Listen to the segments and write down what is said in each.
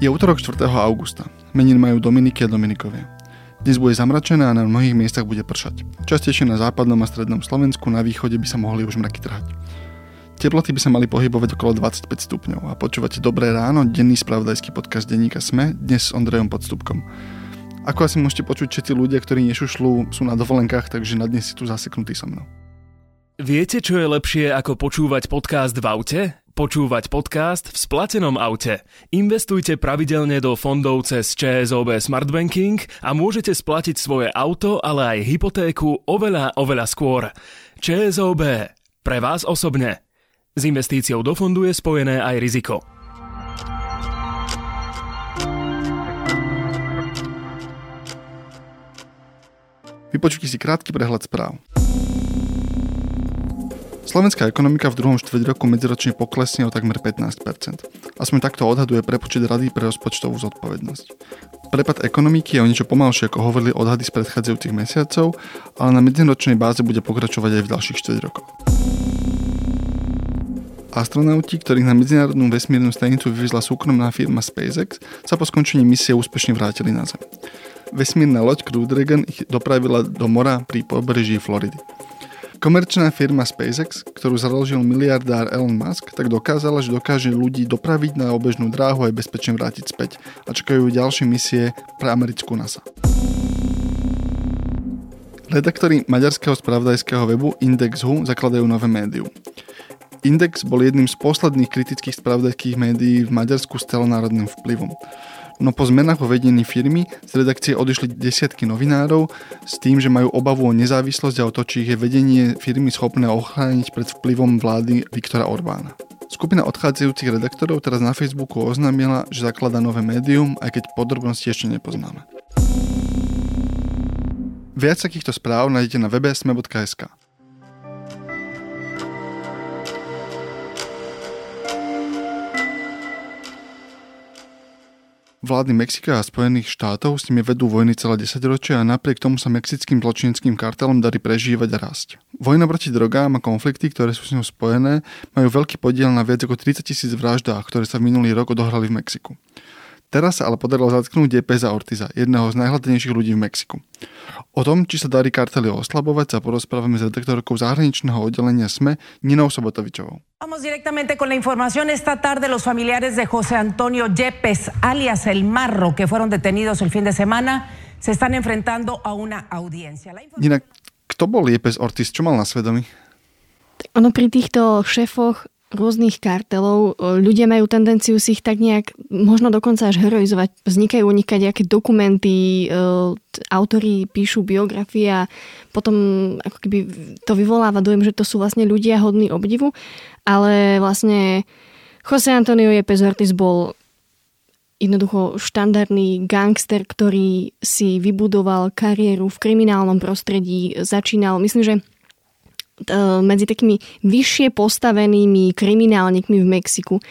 Je útorok 4. augusta. Menin majú Dominiky a Dominikovia. Dnes bude zamračené a na mnohých miestach bude pršať. Častejšie na západnom a strednom Slovensku, na východe by sa mohli už mraky trhať. Teploty by sa mali pohybovať okolo 25 stupňov a počúvate Dobré ráno, denný spravodajský podcast denníka Sme, dnes s Ondrejom Podstupkom. Ako asi môžete počuť, všetci ľudia, ktorí nešušľú, sú na dovolenkách, takže na dnes si tu zaseknutý so mnou. Viete, čo je lepšie ako počúvať podcast v aute? Počúvať podcast v splatenom aute. Investujte pravidelne do fondov cez ČSOB Smart Banking a môžete splatiť svoje auto, ale aj hypotéku oveľa, oveľa skôr. ČSOB. Pre vás osobne. S investíciou do fondu je spojené aj riziko. Vypočujte si krátky prehľad správ. Slovenská ekonomika v druhom štvrť roku medziročne poklesne o takmer 15%. Aspoň takto odhaduje prepočet Rady pre rozpočtovú zodpovednosť. Prepad ekonomiky je o niečo pomalšie, ako hovorili odhady z predchádzajúcich mesiacov, ale na medziročnej báze bude pokračovať aj v ďalších 4 rokoch. Astronauti, ktorých na medzinárodnú vesmírnu stanicu vyviezla súkromná firma SpaceX, sa po skončení misie úspešne vrátili na Zem. Vesmírna loď Crew Dragon ich dopravila do mora pri pobreží Floridy. Komerčná firma SpaceX, ktorú založil miliardár Elon Musk, tak dokázala, že dokáže ľudí dopraviť na obežnú dráhu aj bezpečne vrátiť späť a čakajú ďalšie misie pre americkú NASA. Redaktori maďarského spravodajského webu Index.hu zakladajú nové médium. Index bol jedným z posledných kritických spravodajských médií v Maďarsku s celonárodným vplyvom no po zmenách vo vedení firmy z redakcie odišli desiatky novinárov s tým, že majú obavu o nezávislosť a o to, či ich je vedenie firmy schopné ochrániť pred vplyvom vlády Viktora Orbána. Skupina odchádzajúcich redaktorov teraz na Facebooku oznámila, že zaklada nové médium, aj keď podrobnosti ešte nepoznáme. Viac takýchto správ nájdete na webe sme.sk. Vlády Mexika a Spojených štátov s nimi vedú vojny celé 10 ročia a napriek tomu sa mexickým zločineckým kartelom darí prežívať a rásť. Vojna proti drogám a konflikty, ktoré sú s ňou spojené, majú veľký podiel na viac ako 30 tisíc vraždách, ktoré sa v minulý rok odohrali v Mexiku. Teraz sa ale podarilo zatknúť DPZ Ortiza, jedného z najhľadenejších ľudí v Mexiku. O tom, či sa darí kartely oslabovať, sa porozprávame s redaktorkou zahraničného oddelenia SME Ninou Sobotovičovou. Vamos directamente con la información. Esta tarde los familiares de José Antonio Yepes, alias El Marro, que fueron detenidos el fin de semana, se están enfrentando a una audiencia. Nina, kto bol Jepes Ortiz? Čo mal na svedomí? Ono pri týchto šéfoch rôznych kartelov. Ľudia majú tendenciu si ich tak nejak, možno dokonca až heroizovať. Vznikajú u nich nejaké dokumenty, autori píšu biografie a potom ako keby to vyvoláva dojem, že to sú vlastne ľudia hodní obdivu. Ale vlastne Jose Antonio Yepes Ortiz bol jednoducho štandardný gangster, ktorý si vybudoval kariéru v kriminálnom prostredí. Začínal, myslím, že E, medzi takými vyššie postavenými kriminálnikmi v Mexiku. E,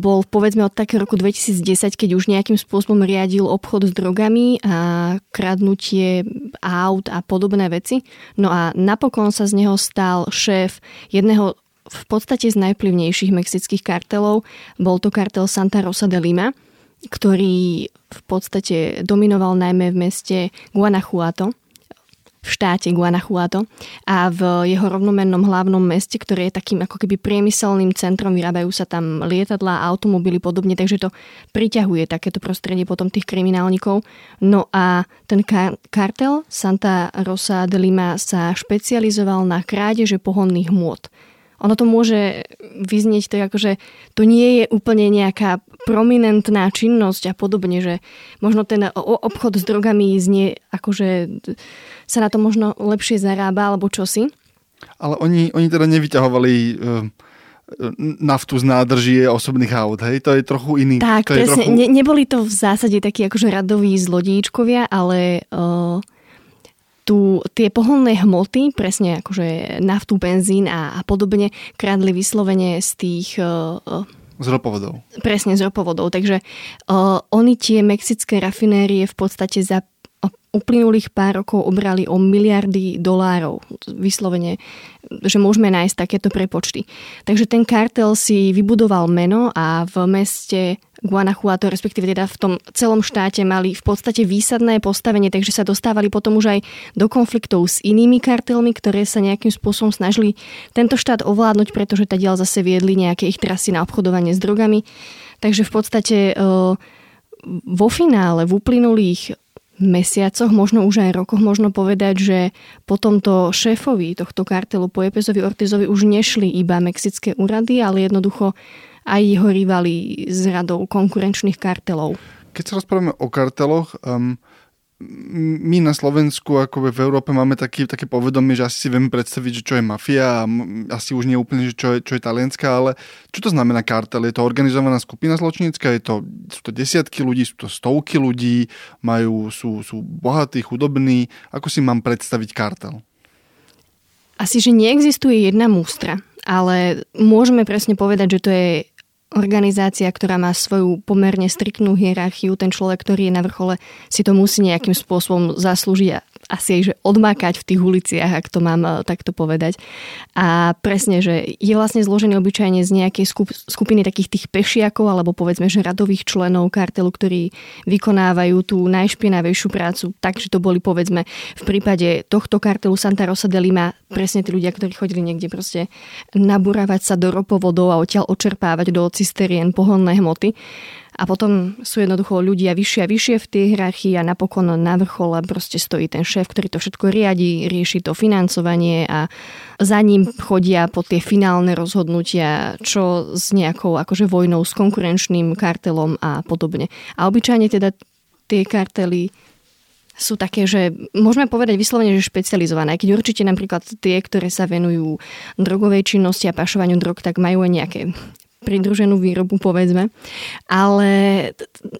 bol povedzme od takého roku 2010, keď už nejakým spôsobom riadil obchod s drogami a kradnutie aut a podobné veci. No a napokon sa z neho stal šéf jedného v podstate z najplivnejších mexických kartelov. Bol to kartel Santa Rosa de Lima, ktorý v podstate dominoval najmä v meste Guanajuato v štáte Guanajuato a v jeho rovnomennom hlavnom meste, ktoré je takým ako keby priemyselným centrom, vyrábajú sa tam lietadlá, automobily podobne, takže to priťahuje takéto prostredie potom tých kriminálnikov. No a ten kar- kartel Santa Rosa de Lima sa špecializoval na krádeže pohonných hmôt ono to môže vyznieť to ako, že to nie je úplne nejaká prominentná činnosť a podobne, že možno ten obchod s drogami znie ako, že sa na to možno lepšie zarába alebo čosi. Ale oni, oni teda nevyťahovali uh naftu z nádrží osobných aut, hej? To je trochu iný. Tak, to presne. trochu... Ne, neboli to v zásade takí akože radoví zlodíčkovia, ale uh, tu tie pohodlné hmoty, presne akože naftu, benzín a, a podobne, kradli vyslovene z tých... Uh, z ropovodov. Presne, z ropovodov. Takže uh, oni tie mexické rafinérie v podstate za uplynulých pár rokov obrali o miliardy dolárov. Vyslovene, že môžeme nájsť takéto prepočty. Takže ten kartel si vybudoval meno a v meste Guanajuato, respektíve teda v tom celom štáte mali v podstate výsadné postavenie, takže sa dostávali potom už aj do konfliktov s inými kartelmi, ktoré sa nejakým spôsobom snažili tento štát ovládnuť, pretože ďal zase viedli nejaké ich trasy na obchodovanie s drogami. Takže v podstate vo finále, v uplynulých mesiacoch, možno už aj rokoch, možno povedať, že po tomto šéfovi tohto kartelu, po Epezovi Ortizovi už nešli iba mexické úrady, ale jednoducho aj jeho rivali z radou konkurenčných kartelov. Keď sa rozprávame o karteloch, um, my na Slovensku, ako v Európe, máme taký, také povedomie, že asi si vieme predstaviť, že čo je mafia a asi už nie úplne, že čo je, čo je talianská, ale čo to znamená kartel? Je to organizovaná skupina zločinecká? Je to, sú to desiatky ľudí, sú to stovky ľudí, majú, sú, sú bohatí, chudobní. Ako si mám predstaviť kartel? Asi, že neexistuje jedna mústra, ale môžeme presne povedať, že to je organizácia, ktorá má svoju pomerne striktnú hierarchiu, ten človek, ktorý je na vrchole, si to musí nejakým spôsobom zaslúžiť asi aj, že odmákať v tých uliciach, ak to mám eh, takto povedať. A presne, že je vlastne zložený obyčajne z nejakej skupiny takých tých pešiakov, alebo povedzme, že radových členov kartelu, ktorí vykonávajú tú najšpinavejšiu prácu. Takže to boli povedzme v prípade tohto kartelu Santa Rosa de Lima presne tí ľudia, ktorí chodili niekde proste nabúravať sa do ropovodov a odtiaľ očerpávať do cisterien pohonné hmoty. A potom sú jednoducho ľudia vyššie a vyššie v tej hierarchii a napokon na vrchole proste stojí ten šéf, ktorý to všetko riadi, rieši to financovanie a za ním chodia po tie finálne rozhodnutia, čo s nejakou akože vojnou s konkurenčným kartelom a podobne. A obyčajne teda tie kartely sú také, že môžeme povedať vyslovene, že špecializované. Keď určite napríklad tie, ktoré sa venujú drogovej činnosti a pašovaniu drog, tak majú aj nejaké pridruženú výrobu, povedzme. Ale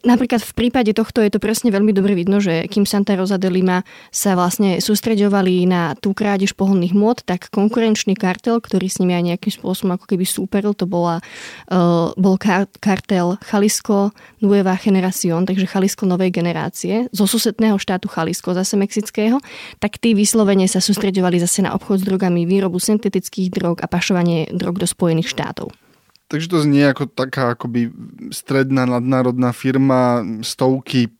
napríklad v prípade tohto je to presne veľmi dobre vidno, že kým Santa Rosa de Lima sa vlastne sústreďovali na tú krádež pohonných môd, tak konkurenčný kartel, ktorý s nimi aj nejakým spôsobom ako keby súperil, to bola, uh, bol kar- kartel Jalisco Nueva Generación, takže Jalisco novej generácie, zo susedného štátu Jalisco, zase mexického, tak tí vyslovene sa sústreďovali zase na obchod s drogami, výrobu syntetických drog a pašovanie drog do Spojených štátov. Takže to znie ako taká akoby stredná nadnárodná firma, stovky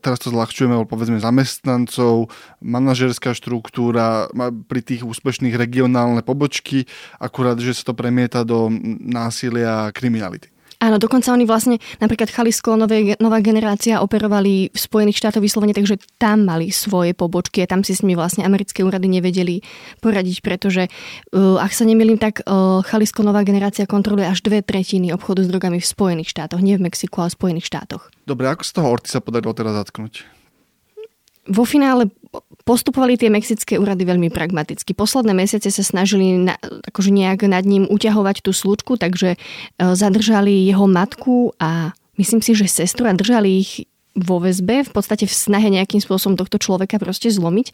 teraz to zľahčujeme, ale povedzme zamestnancov, manažerská štruktúra, pri tých úspešných regionálne pobočky, akurát, že sa to premieta do násilia a kriminality. Áno, dokonca oni vlastne, napríklad Chalisko, nové, nová generácia operovali v Spojených štátoch vyslovene, takže tam mali svoje pobočky a tam si s nimi vlastne americké úrady nevedeli poradiť, pretože uh, ak sa nemýlim, tak uh, Chalisko, nová generácia kontroluje až dve tretiny obchodu s drogami v Spojených štátoch, nie v Mexiku, ale v Spojených štátoch. Dobre, ako z toho Orty sa podarilo teraz zatknúť? Vo finále postupovali tie mexické úrady veľmi pragmaticky. Posledné mesiace sa snažili na, akože nejak nad ním uťahovať tú slučku, takže e, zadržali jeho matku a myslím si, že sestru a držali ich vo väzbe, v podstate v snahe nejakým spôsobom tohto človeka proste zlomiť.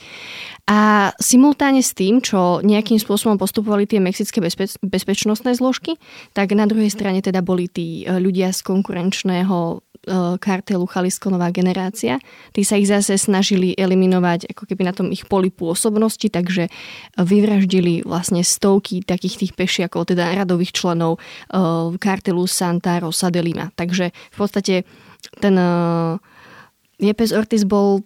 A simultáne s tým, čo nejakým spôsobom postupovali tie mexické bezpe- bezpečnostné zložky, tak na druhej strane teda boli tí e, ľudia z konkurenčného E, kartelu Chalisko Nová generácia. Tí sa ich zase snažili eliminovať ako keby na tom ich poli pôsobnosti, takže vyvraždili vlastne stovky takých tých pešiakov, teda radových členov e, kartelu Santa Rosa de Lima. Takže v podstate ten Jepes Ortiz bol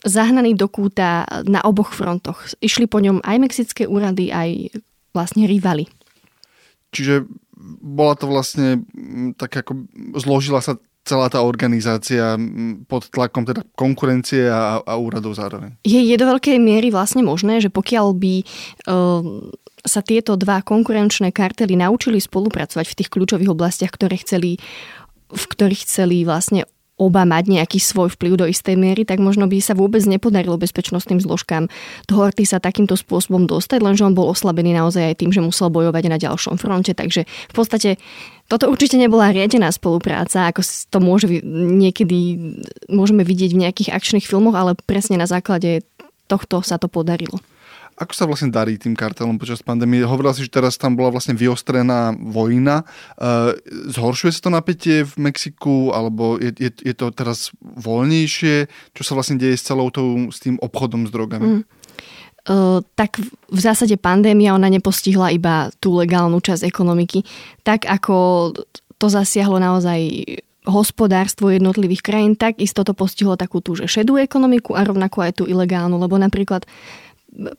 zahnaný do kúta na oboch frontoch. Išli po ňom aj mexické úrady, aj vlastne rivali. Čiže bola to vlastne tak ako zložila sa celá tá organizácia pod tlakom teda konkurencie a, a úradov zároveň. Je, je do veľkej miery vlastne možné, že pokiaľ by uh, sa tieto dva konkurenčné kartely naučili spolupracovať v tých kľúčových oblastiach, ktoré chceli, v ktorých chceli vlastne oba mať nejaký svoj vplyv do istej miery, tak možno by sa vôbec nepodarilo bezpečnostným zložkám toho sa takýmto spôsobom dostať, lenže on bol oslabený naozaj aj tým, že musel bojovať na ďalšom fronte. Takže v podstate toto určite nebola riadená spolupráca, ako to môže niekedy môžeme vidieť v nejakých akčných filmoch, ale presne na základe tohto sa to podarilo. Ako sa vlastne darí tým kartelom počas pandémie? Hovorila si, že teraz tam bola vlastne vyostrená vojna. Uh, zhoršuje sa to napätie v Mexiku, alebo je, je, je to teraz voľnejšie? Čo sa vlastne deje s celou tou, s tým obchodom s drogami? Mm. Uh, tak v zásade pandémia ona nepostihla iba tú legálnu časť ekonomiky. Tak ako to zasiahlo naozaj hospodárstvo jednotlivých krajín, tak isto to postihlo takú tú že šedú ekonomiku a rovnako aj tú ilegálnu, lebo napríklad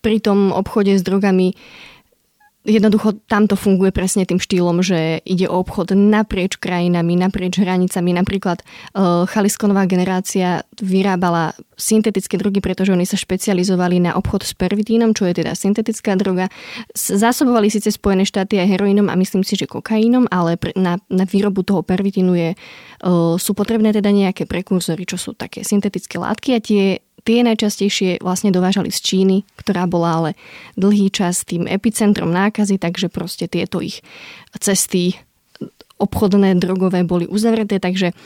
pri tom obchode s drogami Jednoducho tam to funguje presne tým štýlom, že ide o obchod naprieč krajinami, naprieč hranicami. Napríklad uh, Chaliskonová generácia vyrábala syntetické drogy, pretože oni sa špecializovali na obchod s pervitínom, čo je teda syntetická droga. Zásobovali síce Spojené štáty aj heroínom a myslím si, že kokaínom, ale na, na výrobu toho pervitínu je, uh, sú potrebné teda nejaké prekurzory, čo sú také syntetické látky a tie Tie najčastejšie vlastne dovážali z Číny, ktorá bola ale dlhý čas tým epicentrom nákazy, takže proste tieto ich cesty obchodné, drogové boli uzavreté, takže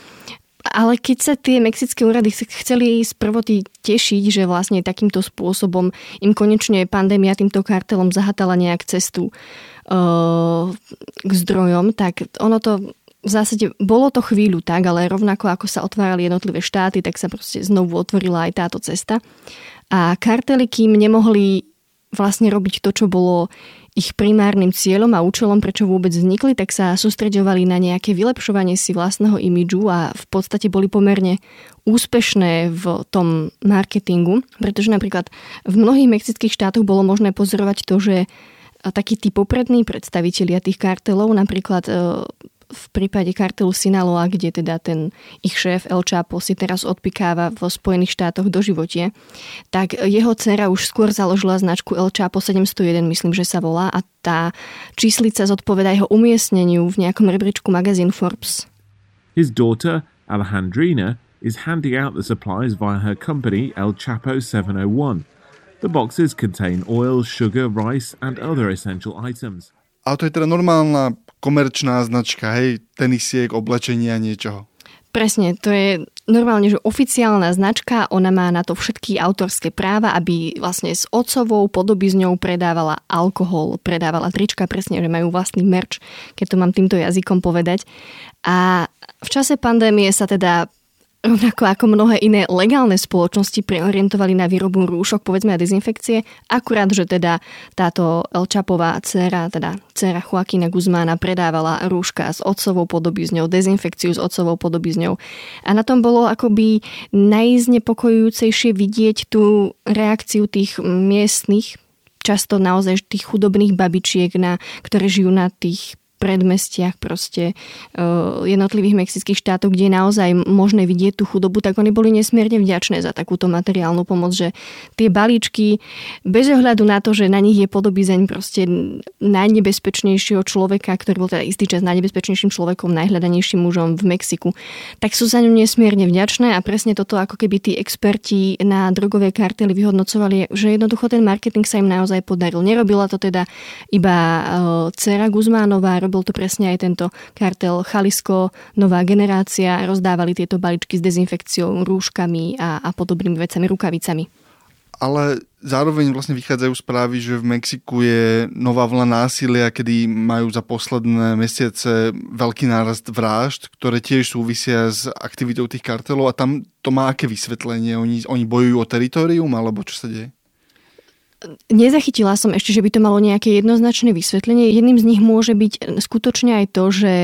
ale keď sa tie mexické úrady chceli z prvoty tešiť, že vlastne takýmto spôsobom im konečne pandémia týmto kartelom zahatala nejak cestu uh, k zdrojom, tak ono to v zásade bolo to chvíľu tak, ale rovnako ako sa otvárali jednotlivé štáty, tak sa proste znovu otvorila aj táto cesta. A kartely, kým nemohli vlastne robiť to, čo bolo ich primárnym cieľom a účelom, prečo vôbec vznikli, tak sa sústreďovali na nejaké vylepšovanie si vlastného imidžu a v podstate boli pomerne úspešné v tom marketingu, pretože napríklad v mnohých mexických štátoch bolo možné pozorovať to, že takí tí poprední predstavitelia tých kartelov, napríklad v prípade kartelu Sinaloa, kde teda ten ich šéf El Chapo si teraz odpikáva vo Spojených štátoch do životie, tak jeho dcera už skôr založila značku El Chapo 701, myslím, že sa volá a tá číslica zodpoveda jeho umiestneniu v nejakom rebríčku magazín Forbes. His daughter, Alejandrina, is handing out the supplies via her company El Chapo 701. The boxes contain oil, sugar, rice and other essential items. A to je teda normálna komerčná značka, hej, tenisiek, oblečenia, niečoho. Presne, to je normálne, že oficiálna značka, ona má na to všetky autorské práva, aby vlastne s otcovou podobizňou predávala alkohol, predávala trička, presne, že majú vlastný merch, keď to mám týmto jazykom povedať. A v čase pandémie sa teda rovnako ako mnohé iné legálne spoločnosti preorientovali na výrobu rúšok, povedzme a dezinfekcie, akurát, že teda táto El dcera, teda dcera Joaquina Guzmána predávala rúška s otcovou podobizňou, dezinfekciu s otcovou podobizňou. A na tom bolo akoby najznepokojujúcejšie vidieť tú reakciu tých miestnych často naozaj tých chudobných babičiek, na, ktoré žijú na tých predmestiach proste uh, jednotlivých mexických štátov, kde je naozaj možné vidieť tú chudobu, tak oni boli nesmierne vďačné za takúto materiálnu pomoc, že tie balíčky, bez ohľadu na to, že na nich je podobizeň proste najnebezpečnejšieho človeka, ktorý bol teda istý čas najnebezpečnejším človekom, najhľadanejším mužom v Mexiku, tak sú za ňu nesmierne vďačné a presne toto ako keby tí experti na drogové kartely vyhodnocovali, že jednoducho ten marketing sa im naozaj podaril. Nerobila to teda iba uh, dcera Guzmánová, robil to presne aj tento kartel Chalisko, nová generácia, rozdávali tieto balíčky s dezinfekciou, rúškami a, a podobnými vecami, rukavicami. Ale zároveň vlastne vychádzajú správy, že v Mexiku je nová vlna násilia, kedy majú za posledné mesiace veľký nárast vražd, ktoré tiež súvisia s aktivitou tých kartelov a tam to má aké vysvetlenie? Oni, oni bojujú o teritorium alebo čo sa deje? Nezachytila som ešte, že by to malo nejaké jednoznačné vysvetlenie. Jedným z nich môže byť skutočne aj to, že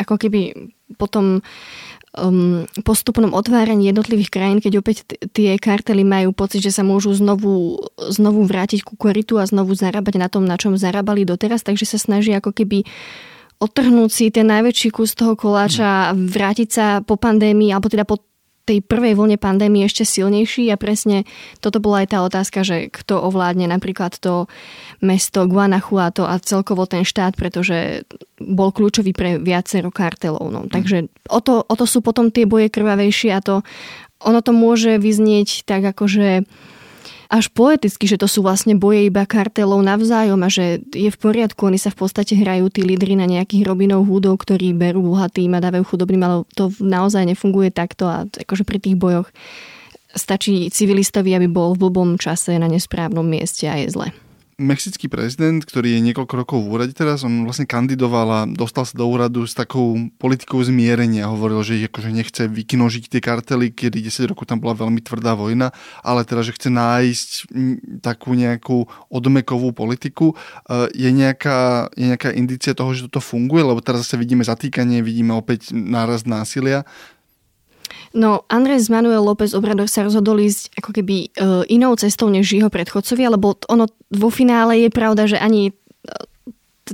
ako keby potom um, postupnom otváraní jednotlivých krajín, keď opäť tie kartely majú pocit, že sa môžu znovu, znovu vrátiť ku koritu a znovu zarábať na tom, na čom zarábali doteraz, takže sa snaží ako keby otrhnúť si ten najväčší kus toho koláča a vrátiť sa po pandémii, alebo teda po tej prvej vlne pandémie ešte silnejší a presne toto bola aj tá otázka, že kto ovládne napríklad to mesto Guanajuato a celkovo ten štát, pretože bol kľúčový pre viacero kartelov. No. Takže o to, o to sú potom tie boje krvavejšie a to ono to môže vyznieť tak ako, že až poeticky, že to sú vlastne boje iba kartelov navzájom a že je v poriadku, oni sa v podstate hrajú tí lídry na nejakých Robinov húdov, ktorí berú bohatým a dávajú chudobným, ale to naozaj nefunguje takto a akože pri tých bojoch stačí civilistovi, aby bol v blbom čase na nesprávnom mieste a je zle. Mexický prezident, ktorý je niekoľko rokov v úrade teraz, on vlastne kandidoval a dostal sa do úradu s takou politikou zmierenia. Hovoril, že akože nechce vykinožiť tie kartely, kedy 10 rokov tam bola veľmi tvrdá vojna, ale teda, že chce nájsť takú nejakú odmekovú politiku. E, je nejaká, je nejaká indícia toho, že toto funguje? Lebo teraz zase vidíme zatýkanie, vidíme opäť nárast násilia. No, Andrés Manuel López Obrador sa rozhodol ísť ako keby e, inou cestou než jeho predchodcovia, lebo ono vo finále je pravda, že ani e,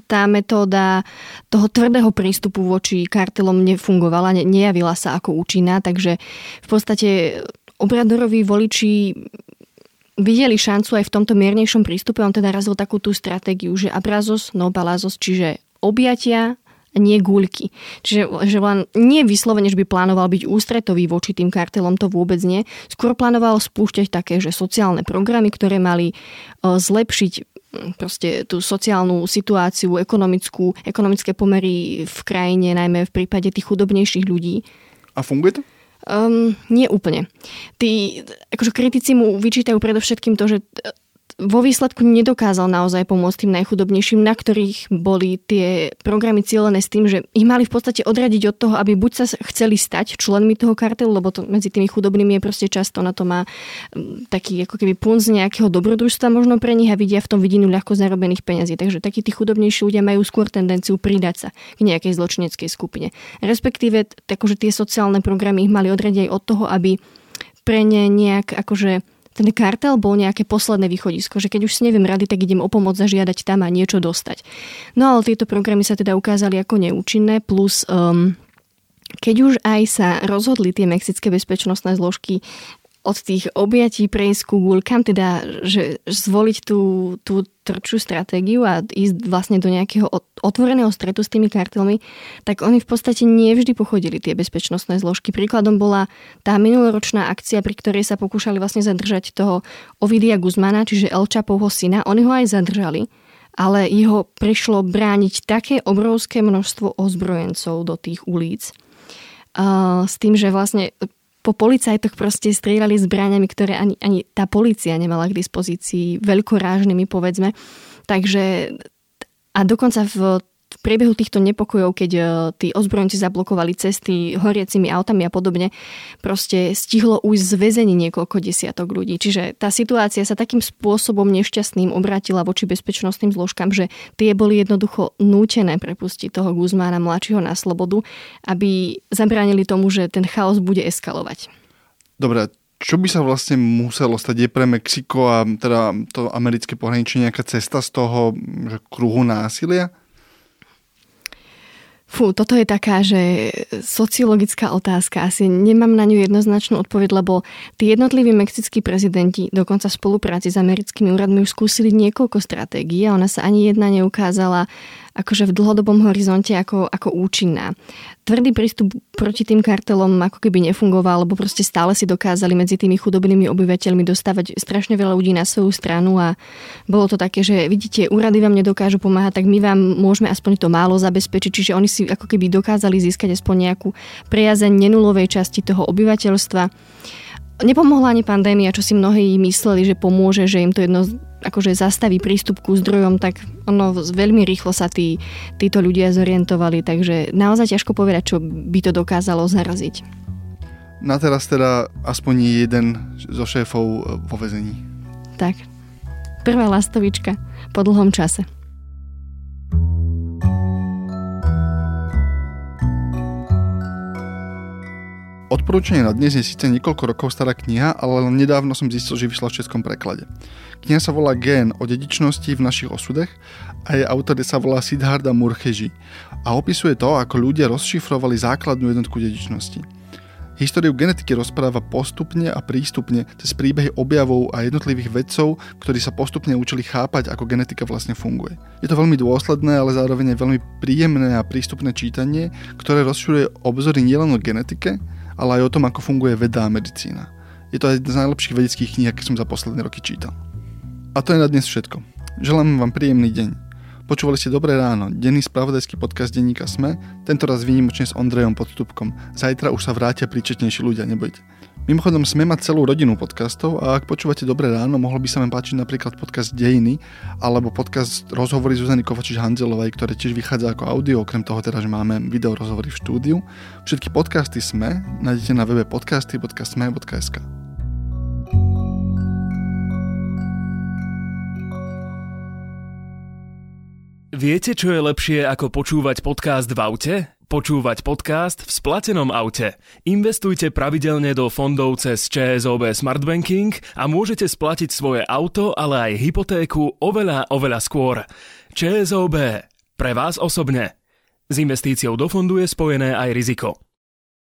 tá metóda toho tvrdého prístupu voči kartelom nefungovala, ne, nejavila sa ako účinná, takže v podstate Obradorovi voliči videli šancu aj v tomto miernejšom prístupe. On teda razil takú tú stratégiu, že abrazos, no balazos, čiže objatia, nie guľky. Čiže že len nie vyslovene, že by plánoval byť ústretový voči tým kartelom, to vôbec nie. Skôr plánoval spúšťať také, že sociálne programy, ktoré mali e, zlepšiť proste tú sociálnu situáciu, ekonomickú, ekonomické pomery v krajine, najmä v prípade tých chudobnejších ľudí. A funguje to? Um, nie úplne. Tí, akože kritici mu vyčítajú predovšetkým to, že vo výsledku nedokázal naozaj pomôcť tým najchudobnejším, na ktorých boli tie programy cieľené s tým, že ich mali v podstate odradiť od toho, aby buď sa chceli stať členmi toho kartelu, lebo to medzi tými chudobnými je proste často na to má mm, taký ako keby punc nejakého dobrodružstva možno pre nich a vidia v tom vidinu ľahko zarobených peňazí. Takže takí tí chudobnejší ľudia majú skôr tendenciu pridať sa k nejakej zločineckej skupine. Respektíve, akože tie sociálne programy ich mali odradiť aj od toho, aby pre ne nejak akože ten kartel bol nejaké posledné východisko, že keď už si neviem rady, tak idem o pomoc zažiadať tam a niečo dostať. No ale tieto programy sa teda ukázali ako neúčinné, plus um, keď už aj sa rozhodli tie mexické bezpečnostné zložky od tých objatí prejsť ku kam teda že zvoliť tú, tú trčú stratégiu a ísť vlastne do nejakého otvoreného stretu s tými kartelmi, tak oni v podstate nevždy pochodili tie bezpečnostné zložky. Príkladom bola tá minuloročná akcia, pri ktorej sa pokúšali vlastne zadržať toho Ovidia Guzmana, čiže El Chapovho syna. Oni ho aj zadržali, ale jeho prišlo brániť také obrovské množstvo ozbrojencov do tých ulic, s tým, že vlastne po policajtoch proste strieľali zbraniami, ktoré ani, ani tá policia nemala k dispozícii, veľkorážnymi povedzme. Takže a dokonca v v priebehu týchto nepokojov, keď e, tí ozbrojenci zablokovali cesty horiacimi autami a podobne, proste stihlo už zväzení niekoľko desiatok ľudí. Čiže tá situácia sa takým spôsobom nešťastným obrátila voči bezpečnostným zložkám, že tie boli jednoducho nútené prepustiť toho Guzmána mladšieho na slobodu, aby zabránili tomu, že ten chaos bude eskalovať. Dobre, čo by sa vlastne muselo stať? Je pre Mexiko a teda to americké pohraničie nejaká cesta z toho že kruhu násilia? Fú, toto je taká, že sociologická otázka. Asi nemám na ňu jednoznačnú odpoveď, lebo tí jednotliví mexickí prezidenti dokonca v spolupráci s americkými úradmi už skúsili niekoľko stratégií a ona sa ani jedna neukázala akože v dlhodobom horizonte ako, ako účinná. Tvrdý prístup proti tým kartelom ako keby nefungoval, lebo proste stále si dokázali medzi tými chudobnými obyvateľmi dostávať strašne veľa ľudí na svoju stranu a bolo to také, že vidíte, úrady vám nedokážu pomáhať, tak my vám môžeme aspoň to málo zabezpečiť, čiže oni si ako keby dokázali získať aspoň nejakú priazeň nenulovej časti toho obyvateľstva. Nepomohla ani pandémia, čo si mnohí mysleli, že pomôže, že im to jedno akože zastaví prístup ku zdrojom, tak ono veľmi rýchlo sa tí, títo ľudia zorientovali, takže naozaj ťažko povedať, čo by to dokázalo zaraziť. Na teraz teda aspoň jeden zo šéfov e, vo vezení. Tak. Prvá lastovička po dlhom čase. Odporúčanie na dnes je síce niekoľko rokov stará kniha, ale len nedávno som zistil, že vyšla v českom preklade. Kniha sa volá Gen o dedičnosti v našich osudech a jej autor sa volá Siddhartha Murcheji a opisuje to, ako ľudia rozšifrovali základnú jednotku dedičnosti. Históriu genetiky rozpráva postupne a prístupne cez príbehy objavov a jednotlivých vedcov, ktorí sa postupne učili chápať, ako genetika vlastne funguje. Je to veľmi dôsledné, ale zároveň veľmi príjemné a prístupné čítanie, ktoré rozširuje obzory nielen o genetike, ale aj o tom, ako funguje veda a medicína. Je to aj z najlepších vedeckých kníh, aké som za posledné roky čítal. A to je na dnes všetko. Želám vám príjemný deň. Počúvali ste Dobré ráno, denný spravodajský podcast denníka Sme, tento raz výnimočne s Ondrejom Podstupkom. Zajtra už sa vrátia príčetnejší ľudia, nebojte. Mimochodom, sme mať celú rodinu podcastov a ak počúvate Dobré ráno, mohol by sa vám páčiť napríklad podcast Dejiny alebo podcast Rozhovory Zuzany Kovačič-Hanzelovej, ktoré tiež vychádza ako audio, okrem toho teda, že máme video rozhovory v štúdiu. Všetky podcasty sme nájdete na webe podcasty.sme.sk. Viete, čo je lepšie ako počúvať podcast v aute? Počúvať podcast v splatenom aute. Investujte pravidelne do fondov cez ČSOB Smart Banking a môžete splatiť svoje auto, ale aj hypotéku oveľa, oveľa skôr. ČSOB. Pre vás osobne. S investíciou do fondu je spojené aj riziko.